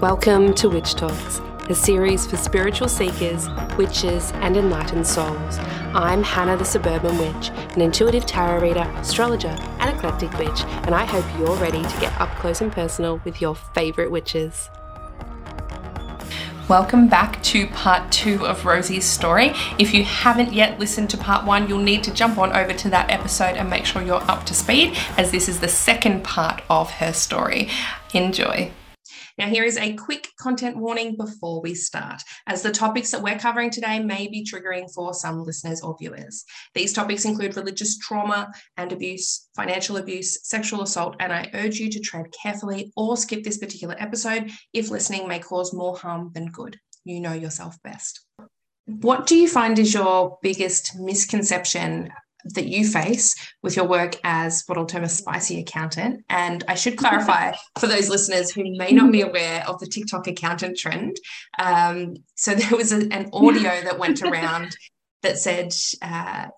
Welcome to Witch Talks, a series for spiritual seekers, witches, and enlightened souls. I'm Hannah the Suburban Witch, an intuitive tarot reader, astrologer, and eclectic witch, and I hope you're ready to get up close and personal with your favourite witches. Welcome back to part two of Rosie's story. If you haven't yet listened to part one, you'll need to jump on over to that episode and make sure you're up to speed, as this is the second part of her story. Enjoy. Now, here is a quick content warning before we start, as the topics that we're covering today may be triggering for some listeners or viewers. These topics include religious trauma and abuse, financial abuse, sexual assault, and I urge you to tread carefully or skip this particular episode if listening may cause more harm than good. You know yourself best. What do you find is your biggest misconception that you face with your work as what I'll term a spicy accountant. And I should clarify for those listeners who may not be aware of the TikTok accountant trend. Um, so there was a, an audio that went around that said, uh,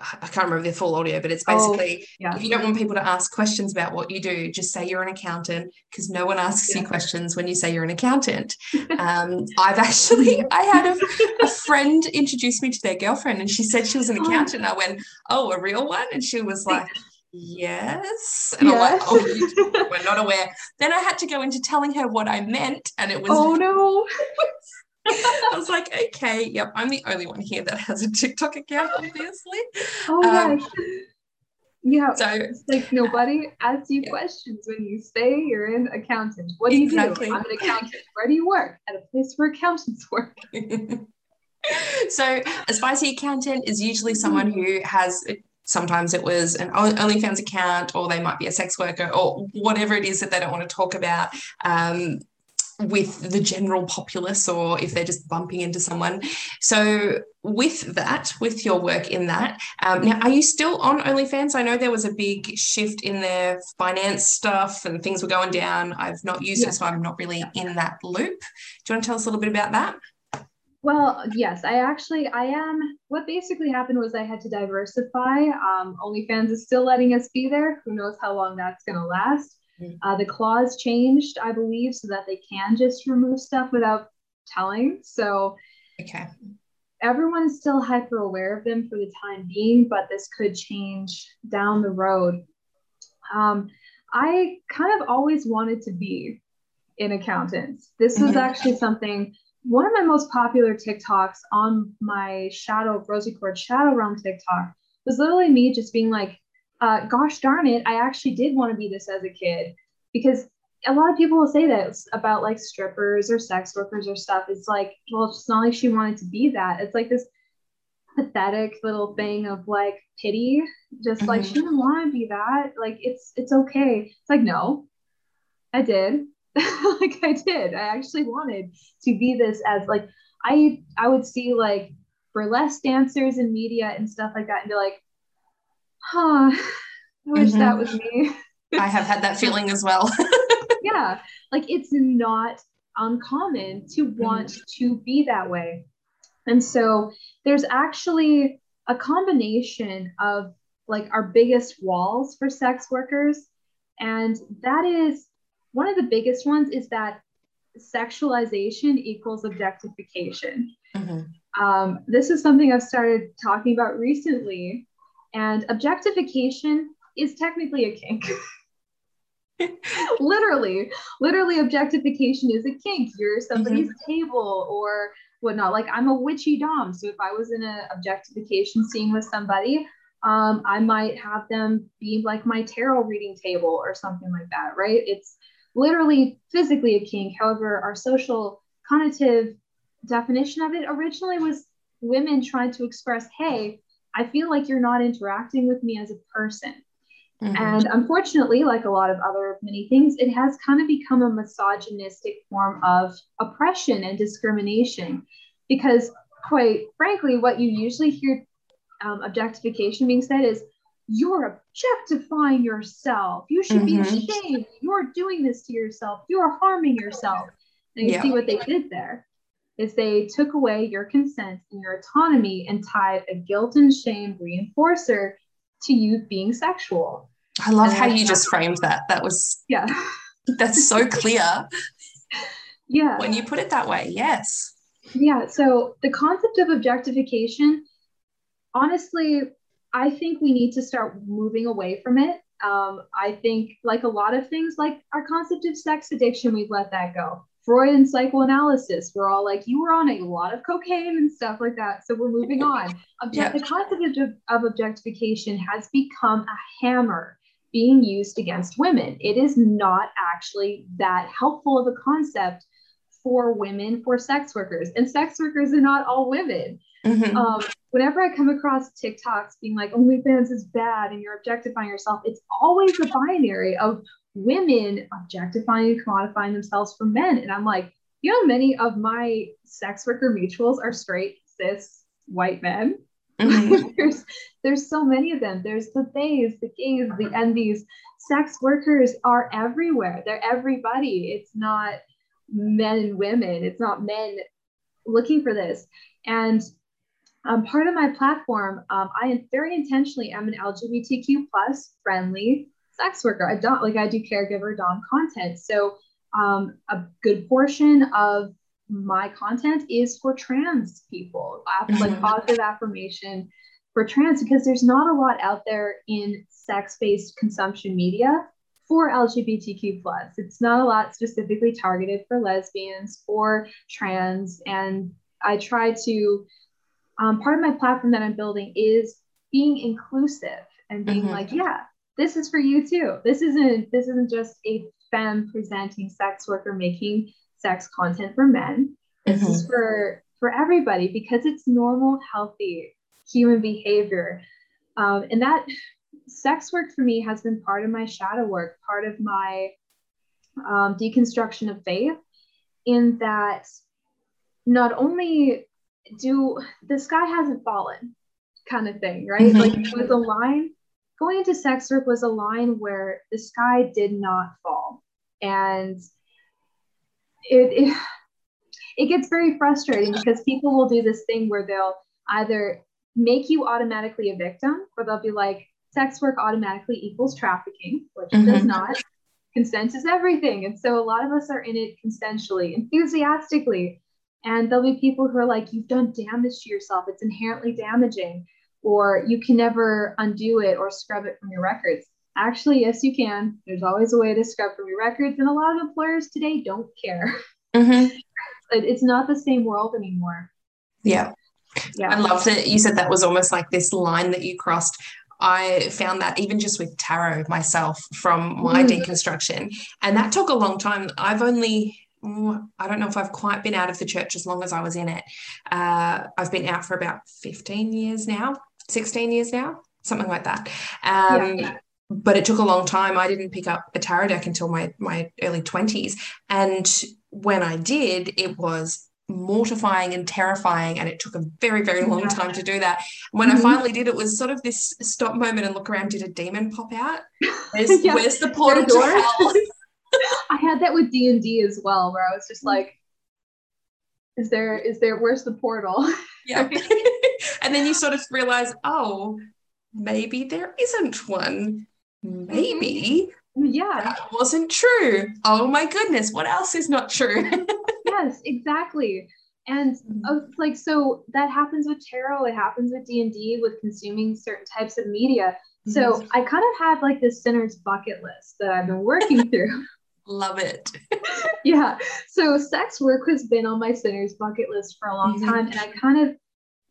I can't remember the full audio, but it's oh, basically oh, yeah. if you don't want people to ask questions about what you do, just say you're an accountant because no one asks yeah. you questions when you say you're an accountant. Um, I've actually I had a, a, friend introduce me to their girlfriend and she said she was an oh. accountant. I went, Oh, a real one? And she was like, Yes. And yes. I'm like, Oh, we're not aware. Then I had to go into telling her what I meant, and it was Oh no. I was like, okay, yep, I'm the only one here that has a TikTok account, obviously. Oh um, yeah. So it's like nobody asks you yeah. questions when you say you're an accountant. What do you exactly. do? I'm an accountant. Where do you work? At a place where accountants work. so a spicy accountant is usually someone who has sometimes it was an OnlyFans account, or they might be a sex worker, or whatever it is that they don't want to talk about. Um, with the general populace or if they're just bumping into someone. So, with that, with your work in that, um, now are you still on OnlyFans? I know there was a big shift in their finance stuff and things were going down. I've not used yeah. it, so I'm not really in that loop. Do you want to tell us a little bit about that? Well, yes, I actually I am. What basically happened was I had to diversify. Um, OnlyFans is still letting us be there. Who knows how long that's going to last? Uh, the clause changed, I believe, so that they can just remove stuff without telling. So, okay. Everyone's still hyper aware of them for the time being, but this could change down the road. Um, I kind of always wanted to be an accountant. This was mm-hmm. actually something, one of my most popular TikToks on my Shadow, Rosie Cord Shadow Realm TikTok was literally me just being like, uh, gosh darn it, I actually did want to be this as a kid because a lot of people will say that about like strippers or sex workers or stuff. It's like, well, it's not like she wanted to be that. It's like this pathetic little thing of like pity, just mm-hmm. like she didn't want to be that. Like it's it's okay. It's like no, I did. like I did. I actually wanted to be this as like I I would see like burlesque dancers in media and stuff like that and be like, huh, I wish mm-hmm. that was me. I have had that feeling as well. yeah, like it's not uncommon to want mm-hmm. to be that way. And so there's actually a combination of like our biggest walls for sex workers. And that is one of the biggest ones is that sexualization equals objectification. Mm-hmm. Um, this is something I've started talking about recently and objectification is technically a kink. literally, literally, objectification is a kink. You're somebody's mm-hmm. table or whatnot. Like I'm a witchy dom. So if I was in an objectification scene with somebody, um, I might have them be like my tarot reading table or something like that, right? It's literally physically a kink. However, our social connotative definition of it originally was women trying to express, hey, I feel like you're not interacting with me as a person. Mm-hmm. And unfortunately, like a lot of other many things, it has kind of become a misogynistic form of oppression and discrimination. Because, quite frankly, what you usually hear um, objectification being said is, you're objectifying yourself. You should mm-hmm. be ashamed. You're doing this to yourself. You're harming yourself. And you yeah. see what they did there is they took away your consent and your autonomy and tied a guilt and shame reinforcer to you being sexual. I love and how you just framed that. That was yeah. That's so clear. Yeah. When you put it that way, yes. Yeah. So the concept of objectification, honestly, I think we need to start moving away from it. Um, I think, like a lot of things, like our concept of sex addiction, we've let that go. Freud and psychoanalysis, we're all like, you were on a lot of cocaine and stuff like that. So we're moving on. Object- yeah. The concept of, of objectification has become a hammer being used against women. It is not actually that helpful of a concept for women, for sex workers. And sex workers are not all women. Mm-hmm. Um, whenever I come across TikToks being like, OnlyFans is bad and you're objectifying yourself, it's always a binary of women objectifying and commodifying themselves for men. And I'm like, you know, many of my sex worker mutuals are straight, cis, white men. Mm-hmm. there's there's so many of them. There's the theys, the gays, the these sex workers are everywhere. They're everybody. It's not men and women. It's not men looking for this. And um, part of my platform, um, I very intentionally am an LGBTQ plus friendly sex worker. I don't like I do caregiver dom content. So um, a good portion of my content is for trans people, mm-hmm. like positive affirmation for trans, because there's not a lot out there in sex-based consumption media for LGBTQ plus. It's not a lot specifically targeted for lesbians or trans. And I try to um, part of my platform that I'm building is being inclusive and being mm-hmm. like, yeah, this is for you too. This isn't this isn't just a femme presenting sex worker making sex content for men. This mm-hmm. is for for everybody because it's normal, healthy human behavior. Um, and that sex work for me has been part of my shadow work, part of my um, deconstruction of faith, in that not only do the sky hasn't fallen kind of thing, right? Mm-hmm. Like with a line, going into sex work was a line where the sky did not fall. And it, it it gets very frustrating because people will do this thing where they'll either make you automatically a victim or they'll be like sex work automatically equals trafficking which mm-hmm. it does not. Consent is everything. And so a lot of us are in it consensually enthusiastically. And there'll be people who are like you've done damage to yourself. It's inherently damaging or you can never undo it or scrub it from your records actually yes you can there's always a way to scrub from your records and a lot of employers today don't care mm-hmm. it's not the same world anymore yeah yeah i love that you said that was almost like this line that you crossed I found that even just with tarot myself from my mm. deconstruction, and that took a long time. I've only I don't know if I've quite been out of the church as long as I was in it. Uh, I've been out for about 15 years now, 16 years now, something like that. Um, yeah. But it took a long time. I didn't pick up a tarot deck until my, my early 20s. And when I did, it was mortifying and terrifying and it took a very very long time to do that when mm-hmm. i finally did it was sort of this stop moment and look around did a demon pop out where's, yeah. where's the portal hell I had that with D and D as well, where I was just like, "Is there? Is there? Where's the portal?" Yeah, and then you sort of realize, oh, maybe there isn't one. Maybe. Mm-hmm. Yeah. That wasn't true. Oh my goodness, what else is not true? yes, exactly. And uh, like so that happens with tarot, it happens with D&D with consuming certain types of media. So mm-hmm. I kind of have like this sinner's bucket list that I've been working through. Love it. yeah. So sex work has been on my sinner's bucket list for a long mm-hmm. time. And I kind of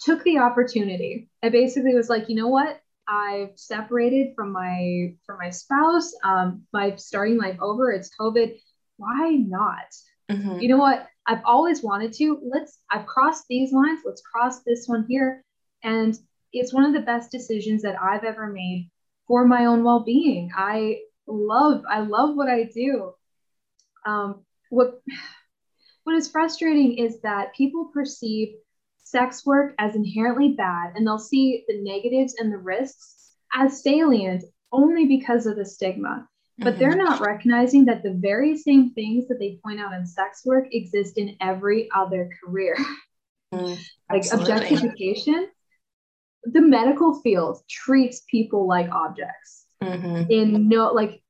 took the opportunity. I basically was like, you know what? I've separated from my from my spouse. Um, my starting life over. It's COVID. Why not? Mm-hmm. You know what? I've always wanted to. Let's. I've crossed these lines. Let's cross this one here. And it's one of the best decisions that I've ever made for my own well-being. I love. I love what I do. Um, what what is frustrating is that people perceive sex work as inherently bad and they'll see the negatives and the risks as salient only because of the stigma. But mm-hmm. they're not recognizing that the very same things that they point out in sex work exist in every other career. Mm, like objectification. The medical field treats people like objects. Mm-hmm. In no, like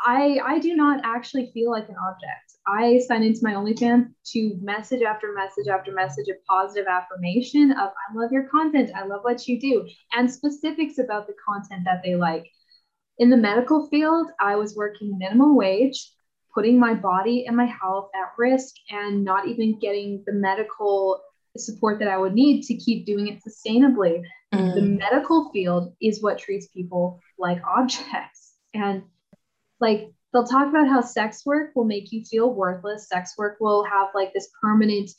I I do not actually feel like an object. I sign into my OnlyFans to message after message after message of positive affirmation of I love your content, I love what you do, and specifics about the content that they like. In the medical field, I was working minimum wage, putting my body and my health at risk, and not even getting the medical support that I would need to keep doing it sustainably. Mm. The medical field is what treats people like objects. And like they'll talk about how sex work will make you feel worthless. Sex work will have like this permanent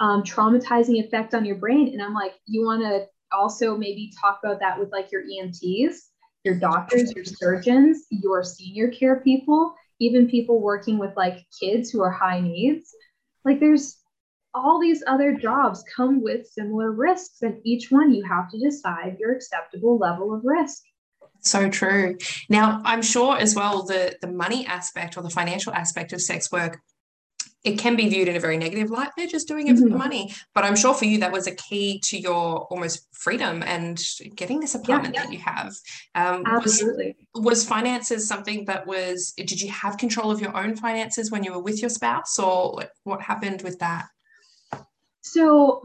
um, traumatizing effect on your brain. And I'm like, you want to also maybe talk about that with like your EMTs, your doctors, your surgeons, your senior care people, even people working with like kids who are high needs. Like there's all these other jobs come with similar risks, and each one you have to decide your acceptable level of risk. So true. Now, I'm sure as well the the money aspect or the financial aspect of sex work it can be viewed in a very negative light. They're just doing it mm-hmm. for the money. But I'm sure for you that was a key to your almost freedom and getting this apartment yeah, yeah. that you have. Um, Absolutely. Was, was finances something that was? Did you have control of your own finances when you were with your spouse, or what happened with that? So,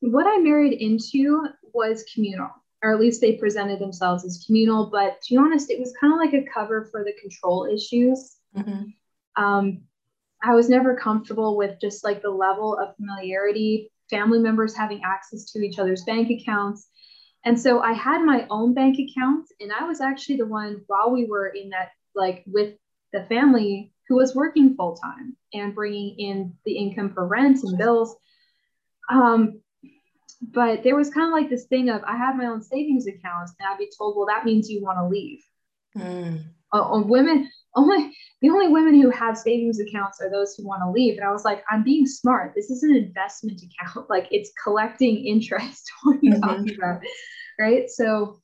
what I married into was communal or at least they presented themselves as communal. But to be honest, it was kind of like a cover for the control issues. Mm-hmm. Um, I was never comfortable with just like the level of familiarity, family members having access to each other's bank accounts. And so I had my own bank account, and I was actually the one while we were in that, like with the family who was working full time and bringing in the income for rent and bills. Um, but there was kind of like this thing of I have my own savings account, and I'd be told, well, that means you want to leave. Mm. Uh, women only the only women who have savings accounts are those who want to leave. And I was like, I'm being smart. This is an investment account. Like it's collecting interest. what are you mm-hmm. talking about? Right. So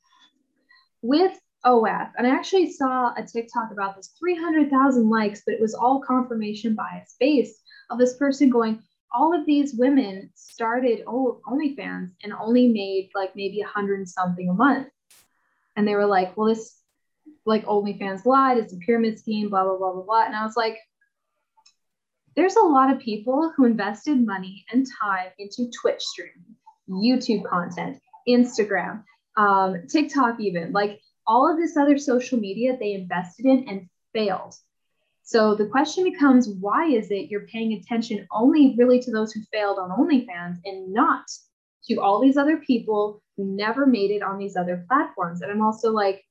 with OF, and I actually saw a TikTok about this 300,000 likes, but it was all confirmation bias based of this person going, all of these women started OnlyFans and only made like maybe a hundred something a month. And they were like, well, this like OnlyFans lied, it's a pyramid scheme, blah, blah, blah, blah, blah. And I was like, there's a lot of people who invested money and time into Twitch streaming, YouTube content, Instagram, um, TikTok, even like all of this other social media they invested in and failed. So the question becomes why is it you're paying attention only really to those who failed on OnlyFans and not to all these other people who never made it on these other platforms? And I'm also like,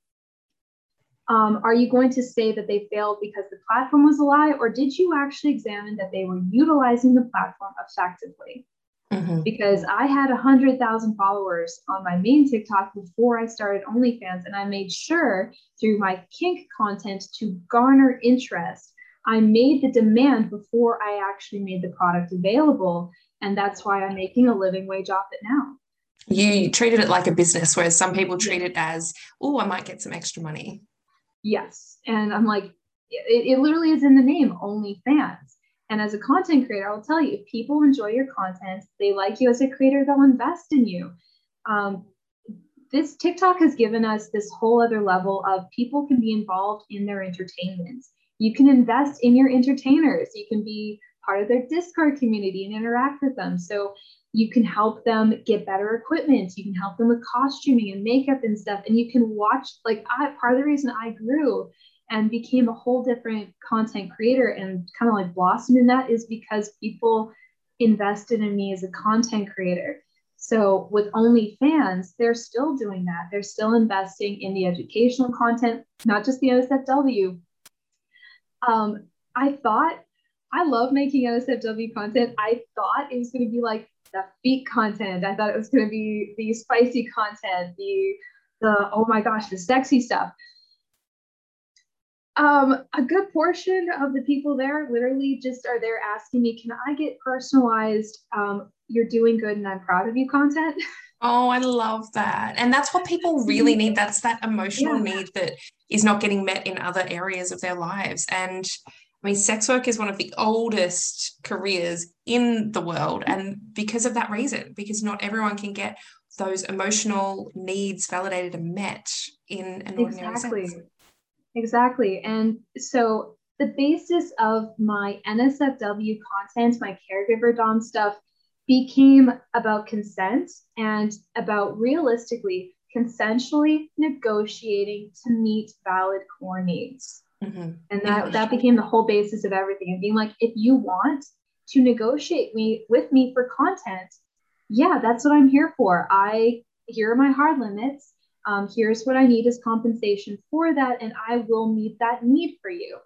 um, are you going to say that they failed because the platform was a lie, or did you actually examine that they were utilizing the platform effectively? Mm-hmm. Because I had 100,000 followers on my main TikTok before I started OnlyFans, and I made sure through my kink content to garner interest. I made the demand before I actually made the product available. And that's why I'm making a living wage off it now. You treated it like a business, whereas some people treat it as, oh, I might get some extra money. Yes. And I'm like, it, it literally is in the name, OnlyFans. And as a content creator, I will tell you if people enjoy your content, they like you as a creator, they'll invest in you. Um, this TikTok has given us this whole other level of people can be involved in their entertainment. You can invest in your entertainers. You can be part of their Discord community and interact with them. So you can help them get better equipment. You can help them with costuming and makeup and stuff. And you can watch, like, I, part of the reason I grew and became a whole different content creator and kind of like blossomed in that is because people invested in me as a content creator. So with OnlyFans, they're still doing that. They're still investing in the educational content, not just the NSFW. Um, I thought I love making NSFW content. I thought it was going to be like the feet content. I thought it was going to be the spicy content, the the oh my gosh, the sexy stuff um, a good portion of the people there literally just are there asking me, can I get personalized? Um, you're doing good and I'm proud of you content. Oh, I love that. And that's what people really need. That's that emotional yeah. need that is not getting met in other areas of their lives. And I mean, sex work is one of the oldest careers in the world. And because of that reason, because not everyone can get those emotional needs validated and met in an ordinary exactly. sense. Exactly. And so the basis of my NSFW content, my caregiver Dom stuff, became about consent and about realistically, consensually negotiating to meet valid core needs. Mm-hmm. And that, that became the whole basis of everything. And being like, if you want to negotiate me with me for content, yeah, that's what I'm here for. I here are my hard limits. Um, here's what I need as compensation for that, and I will meet that need for you.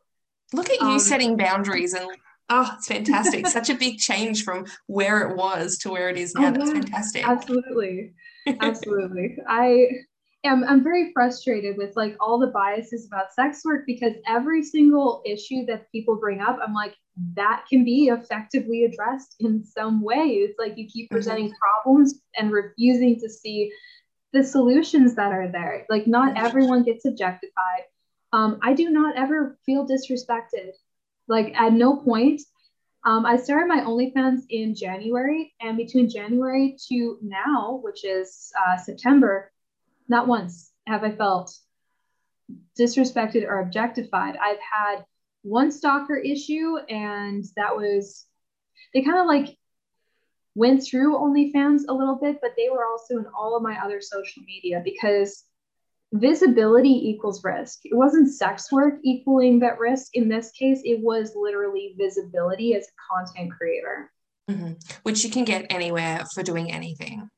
Look at you um, setting boundaries and oh, it's fantastic. Such a big change from where it was to where it is now. That's fantastic. Absolutely. Absolutely. I am I'm very frustrated with like all the biases about sex work because every single issue that people bring up, I'm like, that can be effectively addressed in some way. It's like you keep mm-hmm. presenting mm-hmm. problems and refusing to see the solutions that are there. Like not everyone gets objectified um, I do not ever feel disrespected. Like at no point. Um, I started my OnlyFans in January, and between January to now, which is uh, September, not once have I felt disrespected or objectified. I've had one stalker issue, and that was they kind of like went through OnlyFans a little bit, but they were also in all of my other social media because visibility equals risk. It wasn't sex work equaling that risk. In this case, it was literally visibility as a content creator. Mm-hmm. Which you can get anywhere for doing anything.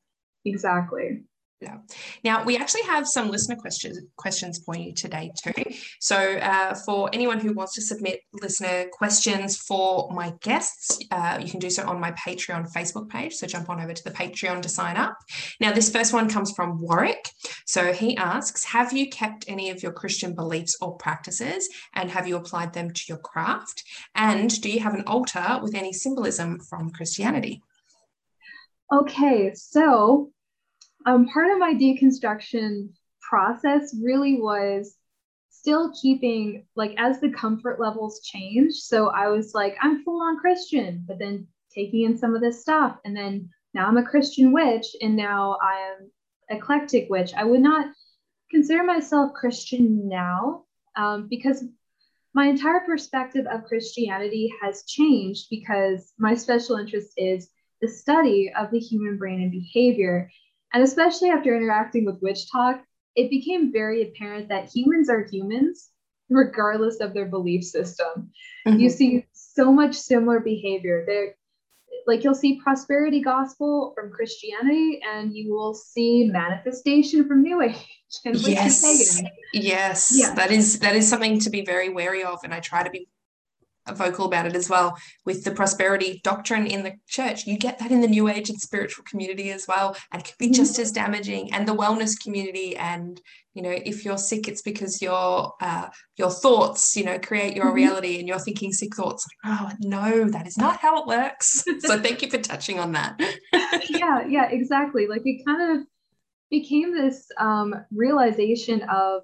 Exactly. Yeah. Now we actually have some listener questions questions for you today too. So uh, for anyone who wants to submit listener questions for my guests, uh, you can do so on my Patreon Facebook page. So jump on over to the Patreon to sign up. Now this first one comes from Warwick. So he asks, have you kept any of your Christian beliefs or practices, and have you applied them to your craft? And do you have an altar with any symbolism from Christianity? Okay, so um, part of my deconstruction process really was still keeping like as the comfort levels changed so i was like i'm full on christian but then taking in some of this stuff and then now i'm a christian witch and now i am eclectic witch. I would not consider myself christian now um, because my entire perspective of christianity has changed because my special interest is the study of the human brain and behavior and especially after interacting with Witch Talk, it became very apparent that humans are humans regardless of their belief system. Mm-hmm. You see so much similar behavior. There like you'll see prosperity gospel from Christianity and you will see manifestation from New Age and yes. Yes. Yeah. That is that is something to be very wary of. And I try to be vocal about it as well with the prosperity doctrine in the church. You get that in the new age and spiritual community as well, and it can be just as damaging. And the wellness community, and you know, if you're sick, it's because your uh, your thoughts, you know, create your mm-hmm. reality, and you're thinking sick thoughts. Oh no, that is not how it works. so thank you for touching on that. yeah, yeah, exactly. Like it kind of became this um, realization of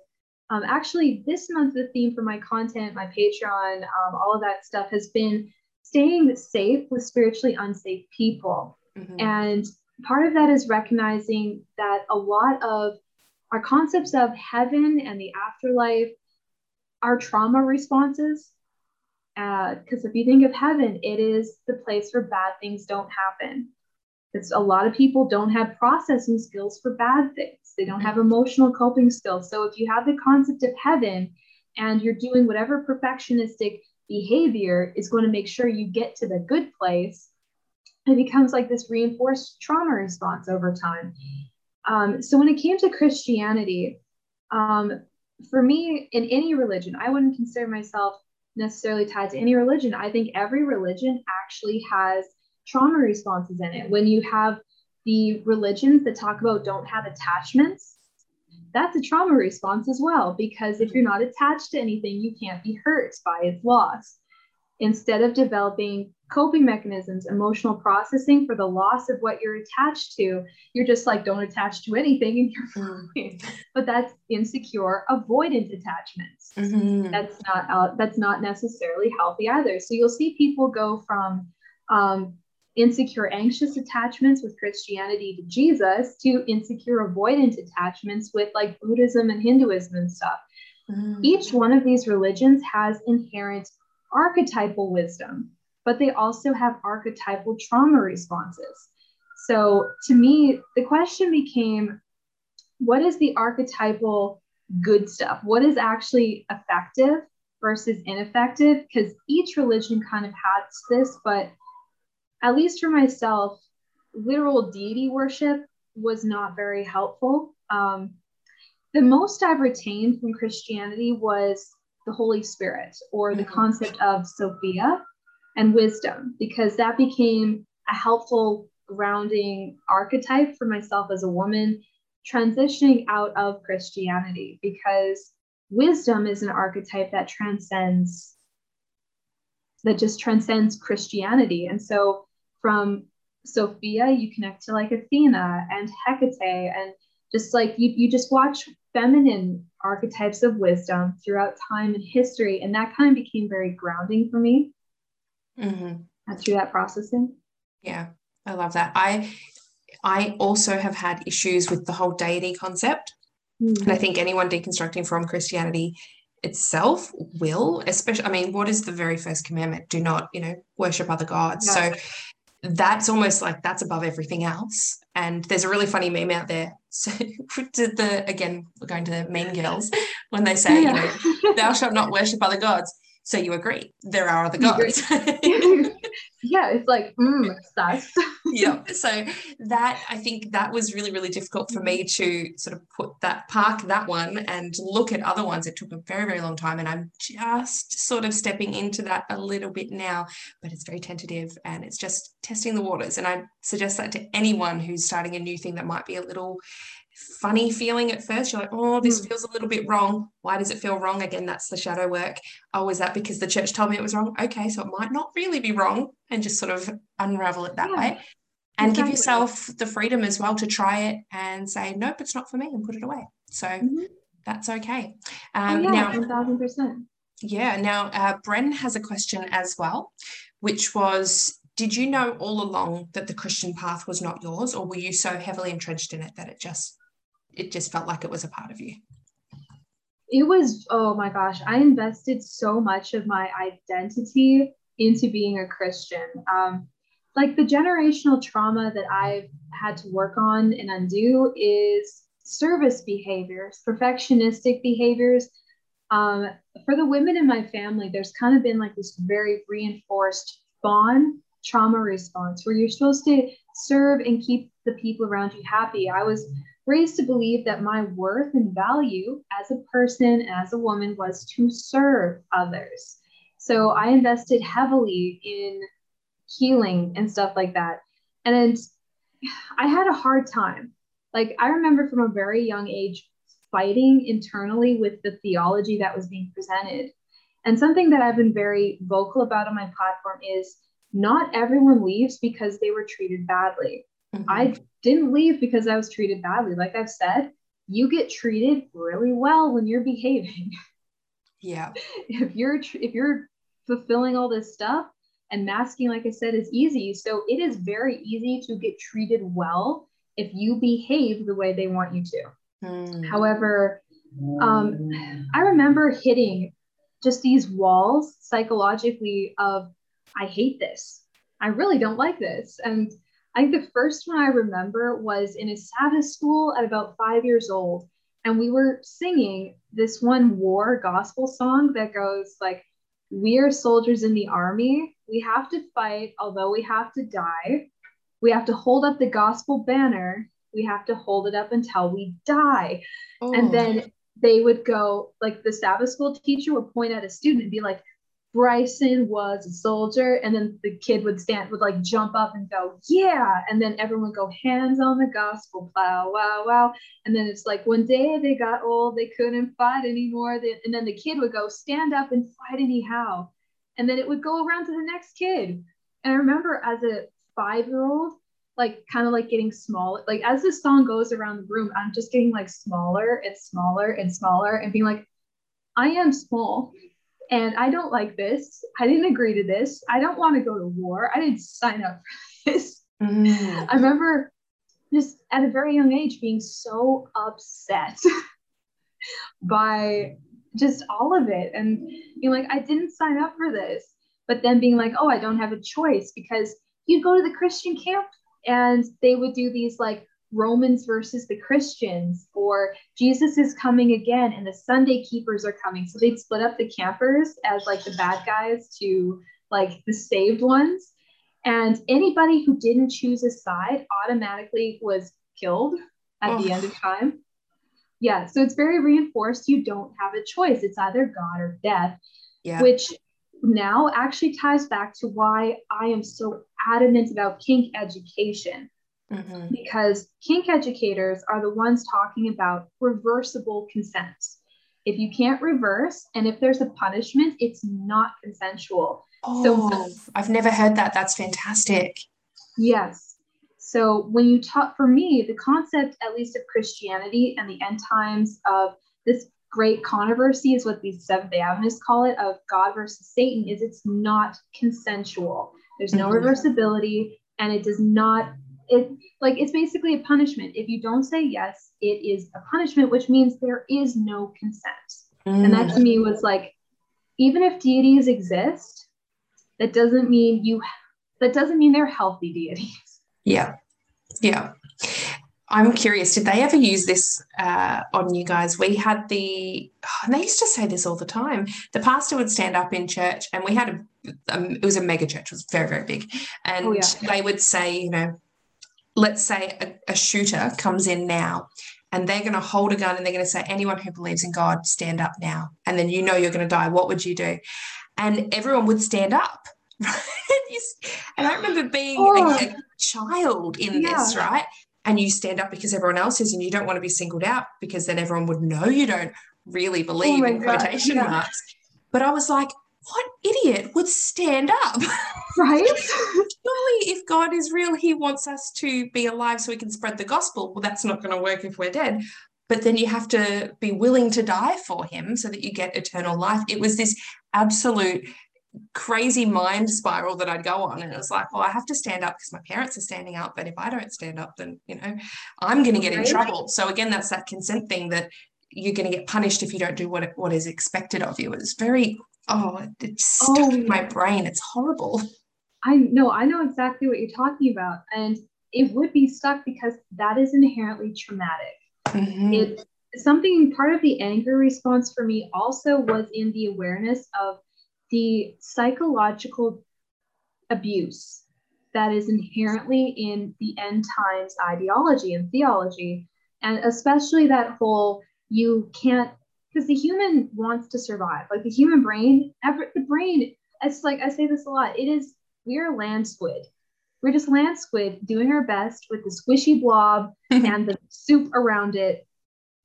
um, actually, this month, the theme for my content, my Patreon, um, all of that stuff has been staying safe with spiritually unsafe people. Mm-hmm. And part of that is recognizing that a lot of our concepts of heaven and the afterlife are trauma responses. Because uh, if you think of heaven, it is the place where bad things don't happen. It's a lot of people don't have processing skills for bad things. They don't have emotional coping skills. So if you have the concept of heaven and you're doing whatever perfectionistic behavior is going to make sure you get to the good place, it becomes like this reinforced trauma response over time. Um, so when it came to Christianity, um, for me, in any religion, I wouldn't consider myself necessarily tied to any religion. I think every religion actually has trauma responses in it. When you have the religions that talk about don't have attachments, that's a trauma response as well, because if you're not attached to anything, you can't be hurt by its loss. Instead of developing coping mechanisms, emotional processing for the loss of what you're attached to, you're just like, don't attach to anything and you're fine. but that's insecure, avoidant attachments. Mm-hmm. That's not uh, that's not necessarily healthy either. So you'll see people go from um, insecure anxious attachments with Christianity to Jesus to insecure avoidant attachments with like Buddhism and Hinduism and stuff. Mm. Each one of these religions has inherent archetypal wisdom, but they also have archetypal trauma responses. So to me, the question became what is the archetypal good stuff? What is actually effective versus ineffective? Because each religion kind of has this, but at least for myself, literal deity worship was not very helpful. Um, the most I've retained from Christianity was the Holy Spirit or the mm-hmm. concept of Sophia and wisdom, because that became a helpful grounding archetype for myself as a woman transitioning out of Christianity, because wisdom is an archetype that transcends that just transcends Christianity. And so from Sophia, you connect to like Athena and Hecate, and just like you, you just watch feminine archetypes of wisdom throughout time and history. And that kind of became very grounding for me mm-hmm. through that processing. Yeah, I love that. I I also have had issues with the whole deity concept. Mm-hmm. And I think anyone deconstructing from Christianity itself will, especially, I mean, what is the very first commandment? Do not, you know, worship other gods. Yeah. So that's almost like that's above everything else. And there's a really funny meme out there. So did the again, we're going to the Mean Girls when they say, yeah. you know, thou shalt not worship other gods. So you agree there are other gods. yeah, it's like mm, sus. yeah. So that I think that was really, really difficult for me to sort of put that park that one and look at other ones. It took a very, very long time. And I'm just sort of stepping into that a little bit now, but it's very tentative and it's just testing the waters. And I suggest that to anyone who's starting a new thing that might be a little funny feeling at first. You're like, oh, this mm. feels a little bit wrong. Why does it feel wrong? Again, that's the shadow work. Oh, is that because the church told me it was wrong? Okay, so it might not really be wrong, and just sort of unravel it that yeah. way. And exactly. give yourself the freedom as well to try it and say, nope, it's not for me, and put it away. So mm-hmm. that's okay. Um, oh, yeah, now, 1000%. Yeah. Now, uh, Bren has a question as well, which was did you know all along that the Christian path was not yours, or were you so heavily entrenched in it that it just it just felt like it was a part of you? It was, oh my gosh, I invested so much of my identity into being a Christian. Um, like the generational trauma that I've had to work on and undo is service behaviors, perfectionistic behaviors. Um, for the women in my family, there's kind of been like this very reinforced bond trauma response where you're supposed to serve and keep the people around you happy. I was raised to believe that my worth and value as a person, as a woman, was to serve others. So I invested heavily in healing and stuff like that. And I had a hard time. Like, I remember from a very young age fighting internally with the theology that was being presented. And something that I've been very vocal about on my platform is not everyone leaves because they were treated badly. Mm-hmm. I didn't leave because I was treated badly. Like I've said, you get treated really well when you're behaving. Yeah. if you're if you're fulfilling all this stuff and masking like I said is easy. So it is very easy to get treated well if you behave the way they want you to. Mm. However, um, I remember hitting just these walls psychologically of I hate this. I really don't like this. And I think the first one I remember was in a Sabbath school at about five years old. And we were singing this one war gospel song that goes like, We are soldiers in the army. We have to fight, although we have to die. We have to hold up the gospel banner. We have to hold it up until we die. Oh. And then they would go, like the Sabbath school teacher would point at a student and be like, Bryson was a soldier, and then the kid would stand, would like jump up and go, yeah, and then everyone would go, hands on the gospel plow, wow, wow, and then it's like one day they got old, they couldn't fight anymore, and then the kid would go, stand up and fight anyhow, and then it would go around to the next kid, and I remember as a five-year-old, like kind of like getting small, like as the song goes around the room, I'm just getting like smaller and smaller and smaller, and being like, I am small and I don't like this. I didn't agree to this. I don't want to go to war. I didn't sign up for this. Mm. I remember just at a very young age being so upset by just all of it. And being like, I didn't sign up for this. But then being like, oh, I don't have a choice because you'd go to the Christian camp and they would do these like Romans versus the Christians, or Jesus is coming again and the Sunday keepers are coming. So they'd split up the campers as like the bad guys to like the saved ones. And anybody who didn't choose a side automatically was killed at oh. the end of time. Yeah, so it's very reinforced. You don't have a choice. It's either God or death, yeah. which now actually ties back to why I am so adamant about kink education. Mm-hmm. Because kink educators are the ones talking about reversible consent. If you can't reverse and if there's a punishment, it's not consensual. Oh, so I've never heard that. That's fantastic. Yes. So when you talk, for me, the concept, at least of Christianity and the end times of this great controversy is what these Seventh day Adventists call it of God versus Satan is it's not consensual. There's no mm-hmm. reversibility and it does not it like it's basically a punishment. If you don't say yes, it is a punishment, which means there is no consent. Mm. And that to me was like, even if deities exist, that doesn't mean you that doesn't mean they're healthy deities. Yeah. Yeah. I'm curious, did they ever use this uh, on you guys? We had the, oh, and they used to say this all the time. The pastor would stand up in church, and we had a, um, it was a mega church, it was very, very big. And oh, yeah. they would say, you know, let's say a, a shooter comes in now and they're going to hold a gun and they're going to say, anyone who believes in God, stand up now. And then you know you're going to die. What would you do? And everyone would stand up. and I remember being oh. a, a, child in yeah. this, right? And you stand up because everyone else is, and you don't want to be singled out because then everyone would know you don't really oh believe oh in quotation yeah. marks. But I was like, what idiot would stand up? Right? Surely, if God is real, He wants us to be alive so we can spread the gospel. Well, that's not going to work if we're dead. But then you have to be willing to die for Him so that you get eternal life. It was this absolute crazy mind spiral that I'd go on. And it was like, well, I have to stand up because my parents are standing up. But if I don't stand up, then, you know, I'm going to get in trouble. So again, that's that consent thing that you're going to get punished if you don't do what, what is expected of you. It's very oh, it's stuck oh, in my brain. It's horrible. I know, I know exactly what you're talking about. And it would be stuck because that is inherently traumatic. Mm-hmm. It something part of the anger response for me also was in the awareness of the psychological abuse that is inherently in the end times ideology and theology and especially that whole you can't because the human wants to survive. Like the human brain, every, the brain, it's like I say this a lot. It is we're land squid. We're just land squid doing our best with the squishy blob and the soup around it.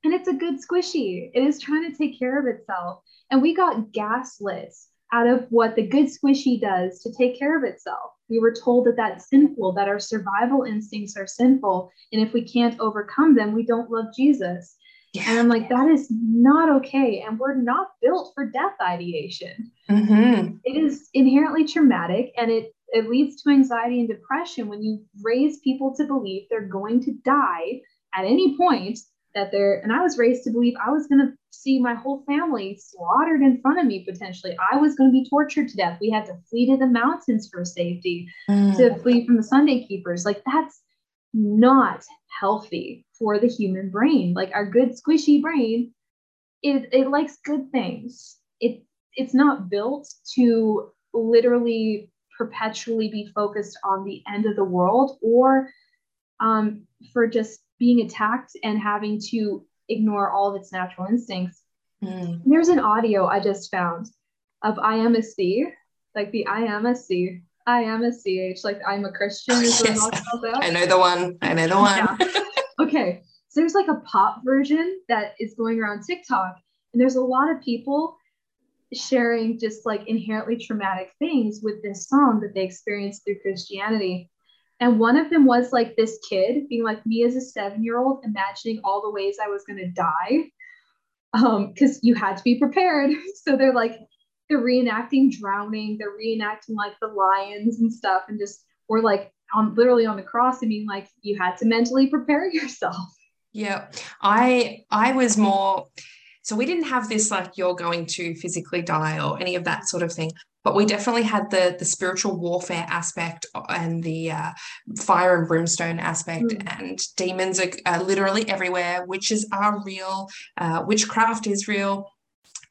And it's a good squishy. It is trying to take care of itself. And we got gaslit out of what the good squishy does to take care of itself. We were told that that's sinful, that our survival instincts are sinful. And if we can't overcome them, we don't love Jesus. Yeah. And I'm like, that is not okay. And we're not built for death ideation. Mm-hmm. It is inherently traumatic and it, it leads to anxiety and depression when you raise people to believe they're going to die at any point that they're and I was raised to believe I was going to see my whole family slaughtered in front of me potentially. I was going to be tortured to death. We had to flee to the mountains for safety mm. to flee from the Sunday keepers. Like that's not healthy for the human brain. Like our good squishy brain, it, it likes good things. It it's not built to literally perpetually be focused on the end of the world or um, for just being attacked and having to ignore all of its natural instincts. Mm. There's an audio I just found of I am a C, like the I am a C I am a CH, like I'm a Christian. Is yes. I know the one. I know the one. Yeah. okay. So there's like a pop version that is going around TikTok, and there's a lot of people sharing just like inherently traumatic things with this song that they experienced through Christianity. And one of them was like this kid being like me as a seven year old, imagining all the ways I was going to die. Um, because you had to be prepared. So they're like, they're reenacting drowning, they're reenacting like the lions and stuff, and just or like on literally on the cross. I mean, like you had to mentally prepare yourself. Yeah, I I was more So we didn't have this like you're going to physically die or any of that sort of thing. But we definitely had the the spiritual warfare aspect and the uh, fire and brimstone aspect, mm. and demons are, are, literally everywhere. Witches are real. Uh, witchcraft is real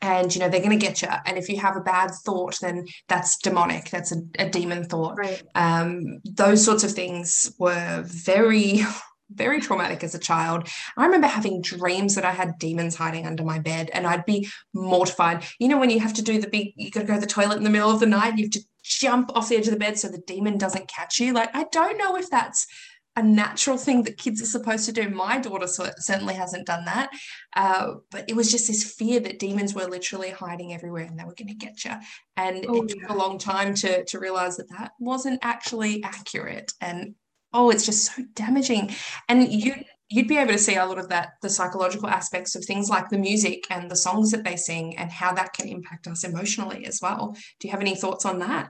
and you know they're going to get you and if you have a bad thought then that's demonic that's a, a demon thought right. um, those sorts of things were very very traumatic as a child. I remember having dreams that I had demons hiding under my bed and I'd be mortified. You know, when you have to do the big, you got to go to the toilet in the middle of the night, you have to jump off the edge of the bed so the demon doesn't catch you. Like, I don't know if that's a natural thing that kids are supposed to do. My daughter certainly hasn't done that. Uh, but it was just this fear that demons were literally hiding everywhere and they were going to get you. And oh, it took yeah. a long time to, to realize that that wasn't actually accurate. And oh, it's just so damaging. And you, you'd be able to see a lot of that, the psychological aspects of things like the music and the songs that they sing and how that can impact us emotionally as well. Do you have any thoughts on that?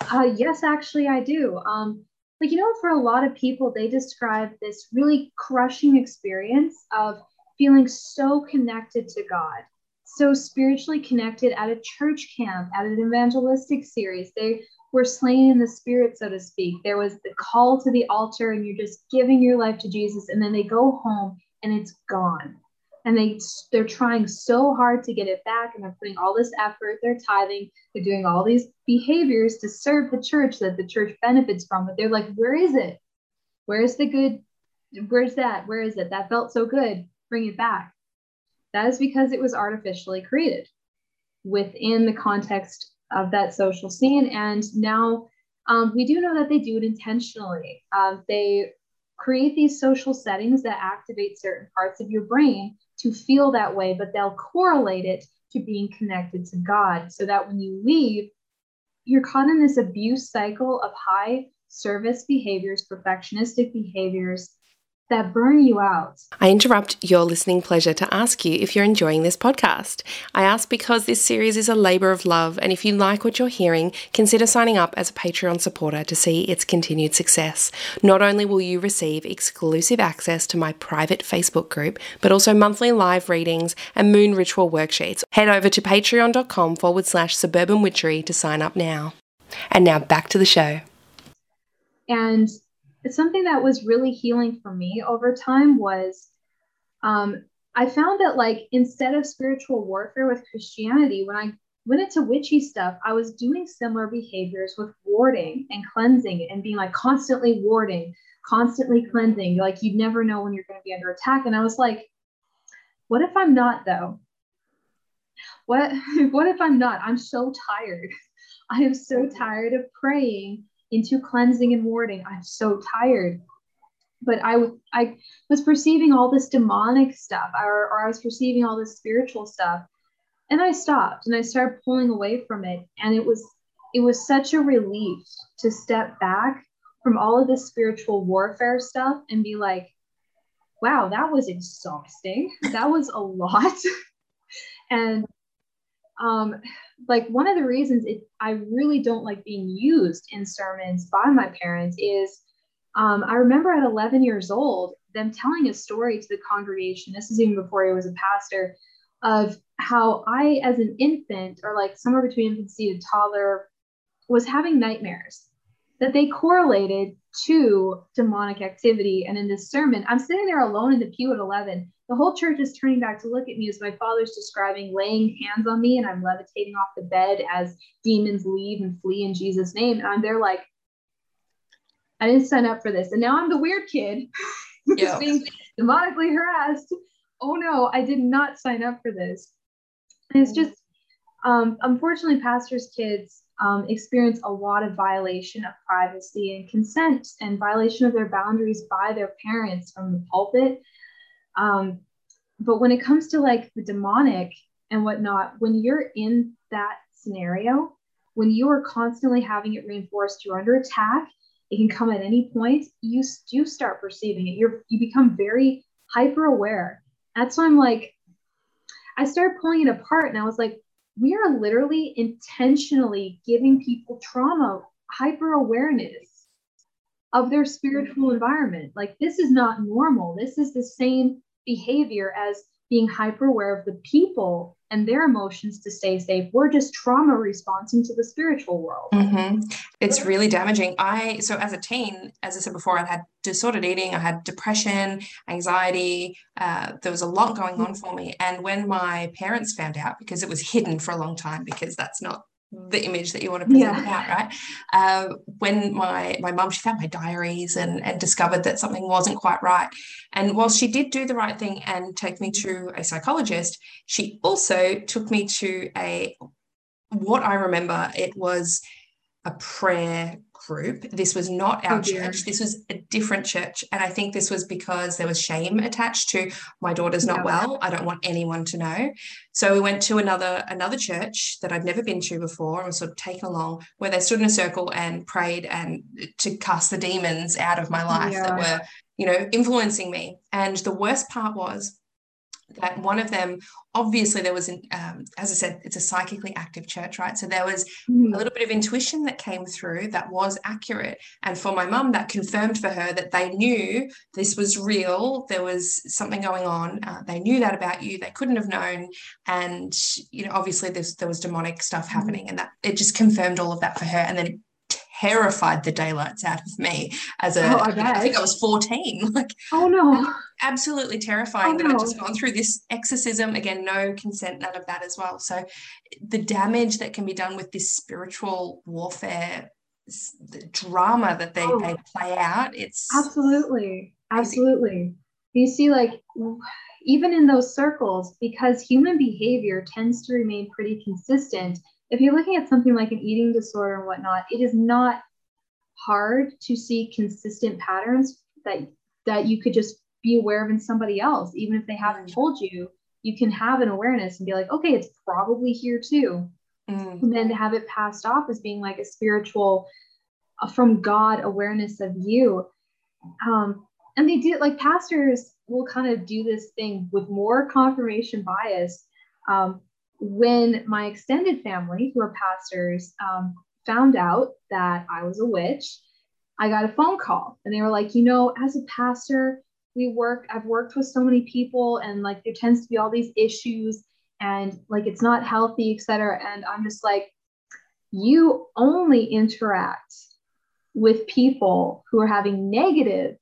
Uh, yes, actually, I do. Um, like you know for a lot of people they describe this really crushing experience of feeling so connected to god so spiritually connected at a church camp at an evangelistic series. They were slain in the spirit so to speak. There was the call to the altar and you're just giving your life to jesus and then they go home and it's gone and they they're trying so hard to get it back and they're putting all this effort they're tithing they're doing all these behaviors to serve the church that the church benefits from. But they're like where is it? Where's the good where's that? Where is it? That felt so good. Bring it back. That is because it was artificially created within the context of that social scene. And now um, we do know that they do it intentionally. Um, they create these social settings that activate certain parts of your brain to feel that way, but they'll correlate it to being connected to God. So that when you leave, you're caught in this abuse cycle of high service behaviors, perfectionistic behaviors, that burn you out. I interrupt your listening pleasure to ask you if you're enjoying this podcast. I ask because this series is a labor of love, and if you like what you're hearing, consider signing up as a Patreon supporter to see its continued success. Not only will you receive exclusive access to my private Facebook group, but also monthly live readings and moon ritual worksheets. Head over to patreon.com forward slash suburban witchery to sign up now. And now back to the show. And something that was really healing for me over time was um, I found that like instead of spiritual warfare with Christianity, when I went into witchy stuff, I was doing similar behaviors with warding and cleansing and being like constantly warding, constantly cleansing. Like you'd never know when you're going to be under attack. And I was like, what if I'm not though? What what if I'm not? I'm so tired. I am so tired of praying into cleansing and warding. I'm so tired. But I, I was perceiving all this demonic stuff, or, or I was perceiving all this spiritual stuff. And I stopped and I started pulling away from it. And it was it was such a relief to step back from all of this spiritual warfare stuff and be like, wow, that was exhausting. That was a lot. and um, like one of the reasons it, I really don't like being used in sermons by my parents is um, I remember at 11 years old them telling a story to the congregation. This is even before I was a pastor of how I, as an infant, or like somewhere between infancy and toddler, was having nightmares that they correlated to demonic activity. And in this sermon, I'm sitting there alone in the pew at 11. The whole church is turning back to look at me as my father's describing laying hands on me and I'm levitating off the bed as demons leave and flee in Jesus' name. And I'm there like, I didn't sign up for this. And now I'm the weird kid yeah. being demonically harassed. Oh no, I did not sign up for this. And it's just, um, unfortunately, pastors' kids um, experience a lot of violation of privacy and consent and violation of their boundaries by their parents from the pulpit. Um, but when it comes to like the demonic and whatnot, when you're in that scenario, when you are constantly having it reinforced, you're under attack, it can come at any point, you do start perceiving it. You're you become very hyper aware. That's why I'm like, I started pulling it apart and I was like, we are literally intentionally giving people trauma hyper awareness of their spiritual environment. Like, this is not normal. This is the same behavior as being hyper aware of the people and their emotions to stay safe. We're just trauma responding to the spiritual world. Mm-hmm. It's really damaging. I, so as a teen, as I said before, I had disordered eating, I had depression, anxiety. Uh, there was a lot going on for me. And when my parents found out, because it was hidden for a long time, because that's not the image that you want to present yeah. out, right? Uh, when my my mum she found my diaries and and discovered that something wasn't quite right, and while she did do the right thing and take me to a psychologist, she also took me to a what I remember it was a prayer group. This was not our oh, church. This was a different church. And I think this was because there was shame attached to my daughter's not well. I don't want anyone to know. So we went to another another church that I'd never been to before and was sort of taken along where they stood in a circle and prayed and to cast the demons out of my life yeah. that were, you know, influencing me. And the worst part was that one of them obviously there was an, um, as i said it's a psychically active church right so there was mm. a little bit of intuition that came through that was accurate and for my mum that confirmed for her that they knew this was real there was something going on uh, they knew that about you they couldn't have known and you know obviously there was demonic stuff mm. happening and that it just confirmed all of that for her and then terrified the daylights out of me as a. Oh, I, I, think I was 14. Like, oh no. Absolutely terrifying oh, that no. I'd just gone through this exorcism. Again, no consent, none of that as well. So the damage that can be done with this spiritual warfare, the drama that they, oh, they play out, it's absolutely, absolutely. You see, like even in those circles, because human behavior tends to remain pretty consistent if you're looking at something like an eating disorder and whatnot, it is not hard to see consistent patterns that that you could just be aware of in somebody else, even if they haven't mm. told you. You can have an awareness and be like, okay, it's probably here too. Mm. And then to have it passed off as being like a spiritual, uh, from God awareness of you. Um, and they do like pastors will kind of do this thing with more confirmation bias um, when my extended family, who are pastors, um, found out that I was a witch, I got a phone call and they were like, you know, as a pastor, we work, I've worked with so many people and like there tends to be all these issues and like it's not healthy, etc. And I'm just like, you only interact with people who are having negative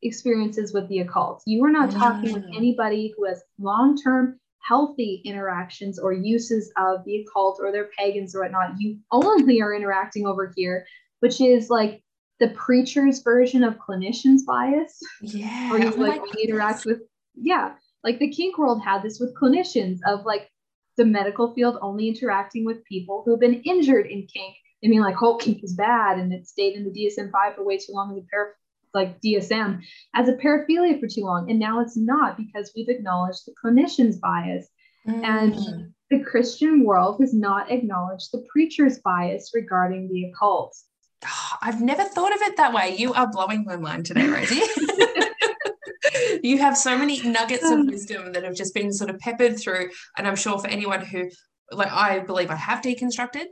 experiences with the occult. You are not talking with mm. anybody who has long term healthy interactions or uses of the occult or their pagans or whatnot. You only are interacting over here, which is like the preacher's version of clinician's bias. Yeah. Or you oh like we interact with, yeah, like the kink world had this with clinicians of like the medical field only interacting with people who have been injured in kink. I mean, like, whole kink is bad and it stayed in the DSM 5 for way too long as a pair like DSM as a paraphilia for too long. And now it's not because we've acknowledged the clinician's bias. Mm. And the Christian world has not acknowledged the preacher's bias regarding the occult. Oh, I've never thought of it that way. You are blowing my mind today, Rosie. you have so many nuggets of wisdom that have just been sort of peppered through. And I'm sure for anyone who, like, I believe I have deconstructed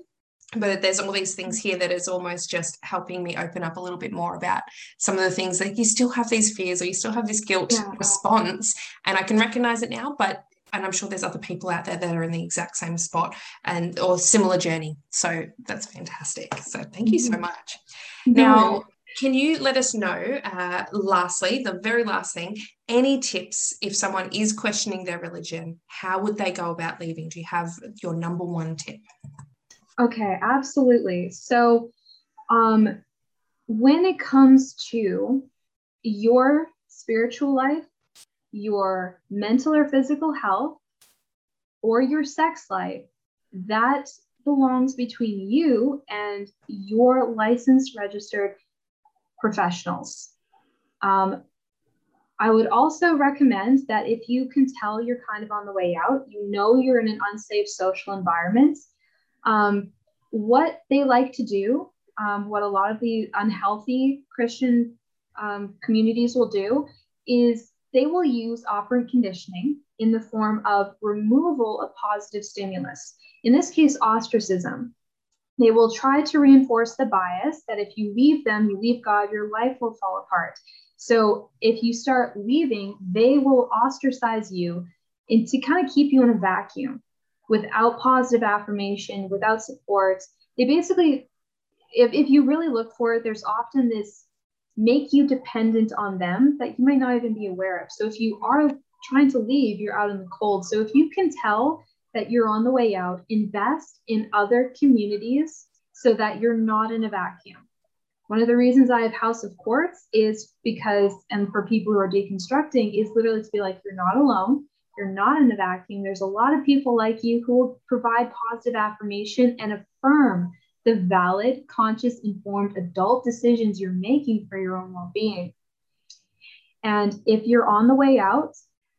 but there's all these things here that is almost just helping me open up a little bit more about some of the things that you still have these fears or you still have this guilt yeah. response. And i can recognize it now but and i'm sure there's other people out there that are in the exact same spot and or similar journey. So that's fantastic. So thank you so mm-hmm. much. Now can you let us know uh, lastly the very last thing any tips if someone is questioning their religion how would they go about leaving? Do you have your number one tip Okay, absolutely. So, um, when it comes to your spiritual life, your mental or physical health, or your sex life, that belongs between you and your licensed registered professionals. Um, I would also recommend that if you can tell you're kind of on the way out, you know you're in an unsafe social environment, um, what they like to do, um, what a lot of the unhealthy Christian um, communities will do, is they will use operant conditioning in the form of removal of positive stimulus. In this case, ostracism. They will try to reinforce the bias that if you leave them, you leave God, your life will fall apart. So if you start leaving, they will ostracize you and to kind of keep you in a vacuum without positive affirmation, without support. They basically, if, if you really look for it, there's often this make you dependent on them that you might not even be aware of. So if you are trying to leave, you're out in the cold. So if you can tell that you're on the way out, invest in other communities so that you're not in a vacuum. One of the reasons I have House of Quartz is because, and for people who are deconstructing, is literally to be like, you're not alone. You're not in a vacuum. There's a lot of people like you who will provide positive affirmation and affirm the valid, conscious, informed adult decisions you're making for your own well being. And if you're on the way out,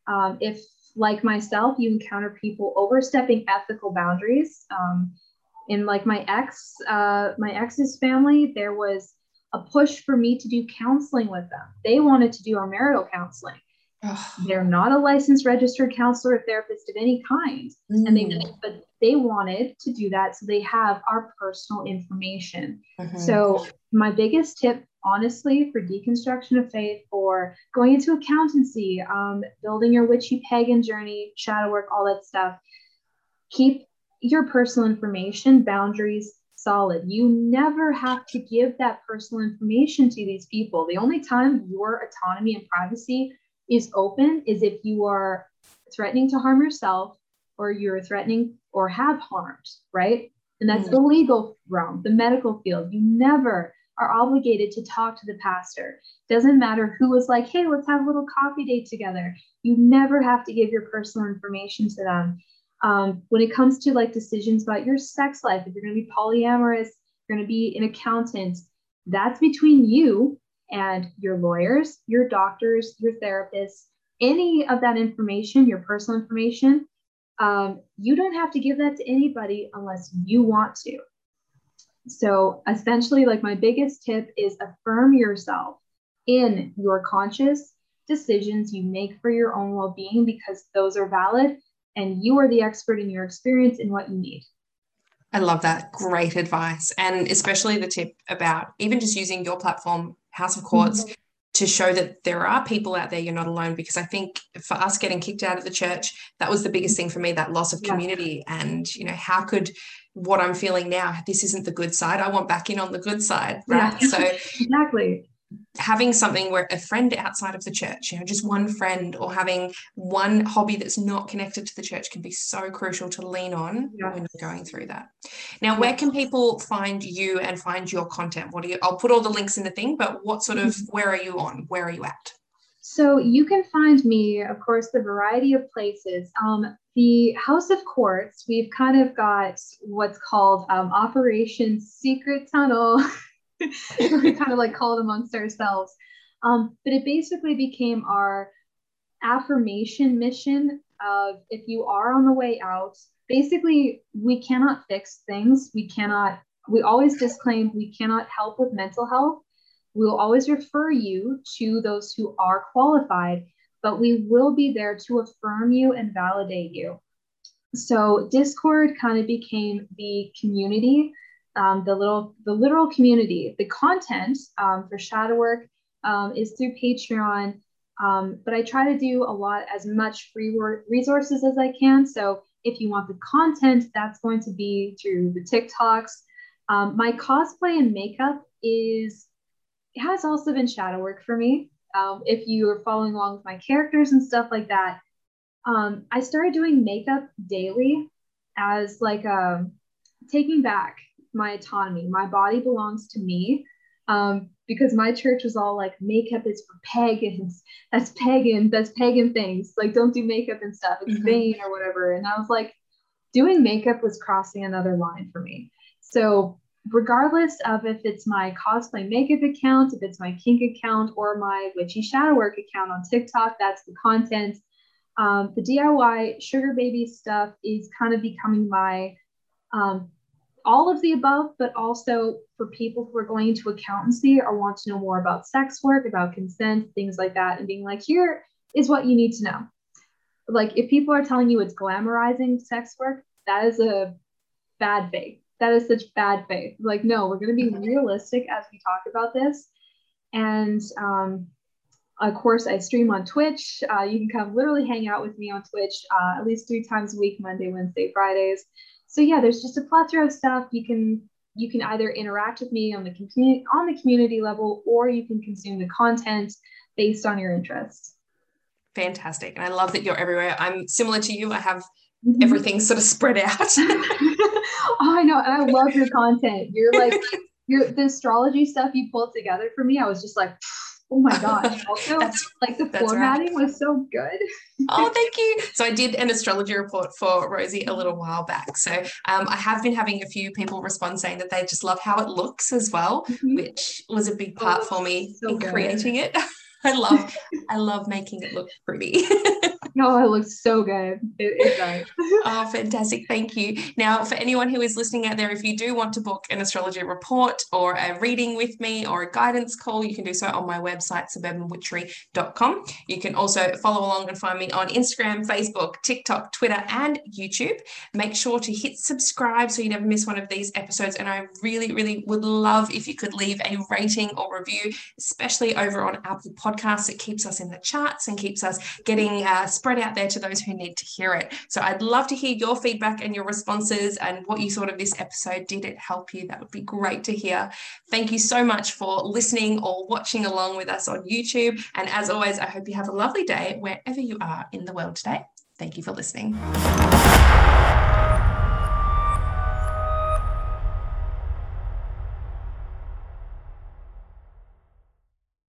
um, if like myself, you encounter people overstepping ethical boundaries. Um, in like my ex, uh, my ex's family, there was a push for me to do counseling with them. They wanted to do our marital counseling. Ugh. They're not a licensed registered counselor or therapist of any kind, mm. and they mm. but they wanted to do that, so they have our personal information. Mm-hmm. So my biggest tip honestly, for deconstruction of faith, or going into accountancy, um, building your witchy pagan journey, shadow work, all that stuff, keep your personal information boundaries solid. You never have to give that personal information to these people. The only time your autonomy and privacy is open is if you are threatening to harm yourself or you're threatening or have harmed, right? And that's mm-hmm. the legal realm, the medical field. You never are obligated to talk to the pastor. Doesn't matter who was like, hey, let's have a little coffee date together. You never have to give your personal information to them. Um, when it comes to like decisions about your sex life, if you're going to be polyamorous, you're going to be an accountant, that's between you and your lawyers, your doctors, your therapists, any of that information, your personal information. Um, you don't have to give that to anybody unless you want to. So essentially, like my biggest tip is affirm yourself in your conscious decisions you make for your own well being because those are valid and you are the expert in your experience and what you need. I love that. Great advice. And especially the tip about even just using your platform, House of Courts. mm-hmm. to show that there are people out there, you're not alone. Because I think for us getting kicked out of the church, that was the biggest thing for me, that loss of community. Yeah. And, you know, how could what I'm feeling now, this isn't the good side. I want back in on the good side. Right. Yeah. So exactly having something where a friend outside of the church, you know, just one friend or having one hobby that's not connected to the church can be so crucial to lean on yes. when you're going through that. Now, where can people find you and find your content? What do you I'll put all the links in the thing, but what sort of mm-hmm. where are you on? Where are you at? So you can find me, of course, the variety of places. Um, the House of Courts, we've kind of got what's called um, Operation Secret Tunnel. we kind of like call it amongst ourselves. Um, but it basically became our affirmation mission of if you are on the way out, basically, we cannot fix things. We cannot, we always disclaim we cannot help with mental health. We will always refer you to those who are qualified, but we will be there to affirm you and validate you. So Discord kind of became the community um, the little the literal community. The content um, for shadow work um, is through Patreon, um, but I try to do a lot as much free resources as I can. So if you want the content, that's going to be through the TikToks. Um, my cosplay and makeup is has also been shadow work for me. Um, if you are following along with my characters and stuff like that, I started doing makeup daily as like a taking back my autonomy. My body belongs to me. Um, because my church was all like, makeup is for pagans. That's pagan. That's pagan things. Like, don't do makeup and stuff. It's mm-hmm. vain or whatever. And I was like, doing makeup was crossing another line for me. So, regardless of if it's my cosplay makeup account, if it's my kink account, or my witchy shadow work account on TikTok, that's the content. Um, the DIY sugar baby stuff is kind of becoming my um, all of the above, but also for people who are going into accountancy or want to know more about sex work, about consent, things like that, and being like, here is what you need to know. Like, if people are telling you it's glamorizing sex work, that is a bad faith. That is such bad faith. Like, no, we're going to be realistic as we talk about this. And um, of course, I stream on Twitch. Uh, you can come literally hang out with me on Twitch uh, at least three times a week, Monday, Wednesday, Fridays. So yeah, there's just a plethora of stuff you can you can either interact with me on the community on the community level, or you can consume the content based on your interests. Fantastic, and I love that you're everywhere. I'm similar to you. I have mm-hmm. everything sort of spread out. oh, I know, and I love your content. You're like your the astrology stuff you pulled together for me. I was just like Oh my gosh. Also, like the formatting right. was so good. oh, thank you. So I did an astrology report for Rosie a little while back. So um, I have been having a few people respond saying that they just love how it looks as well, mm-hmm. which was a big part oh, for me so in good. creating it. I love I love making it look pretty. No, it looks so good. It, it does. oh, fantastic. Thank you. Now, for anyone who is listening out there, if you do want to book an astrology report or a reading with me or a guidance call, you can do so on my website, suburbanwitchery.com. You can also follow along and find me on Instagram, Facebook, TikTok, Twitter, and YouTube. Make sure to hit subscribe so you never miss one of these episodes. And I really, really would love if you could leave a rating or review, especially over on Apple Podcasts. It keeps us in the charts and keeps us getting uh, spread out there to those who need to hear it. So I'd love to hear your feedback and your responses and what you thought of this episode. Did it help you? That would be great to hear. Thank you so much for listening or watching along with us on YouTube. And as always, I hope you have a lovely day wherever you are in the world today. Thank you for listening.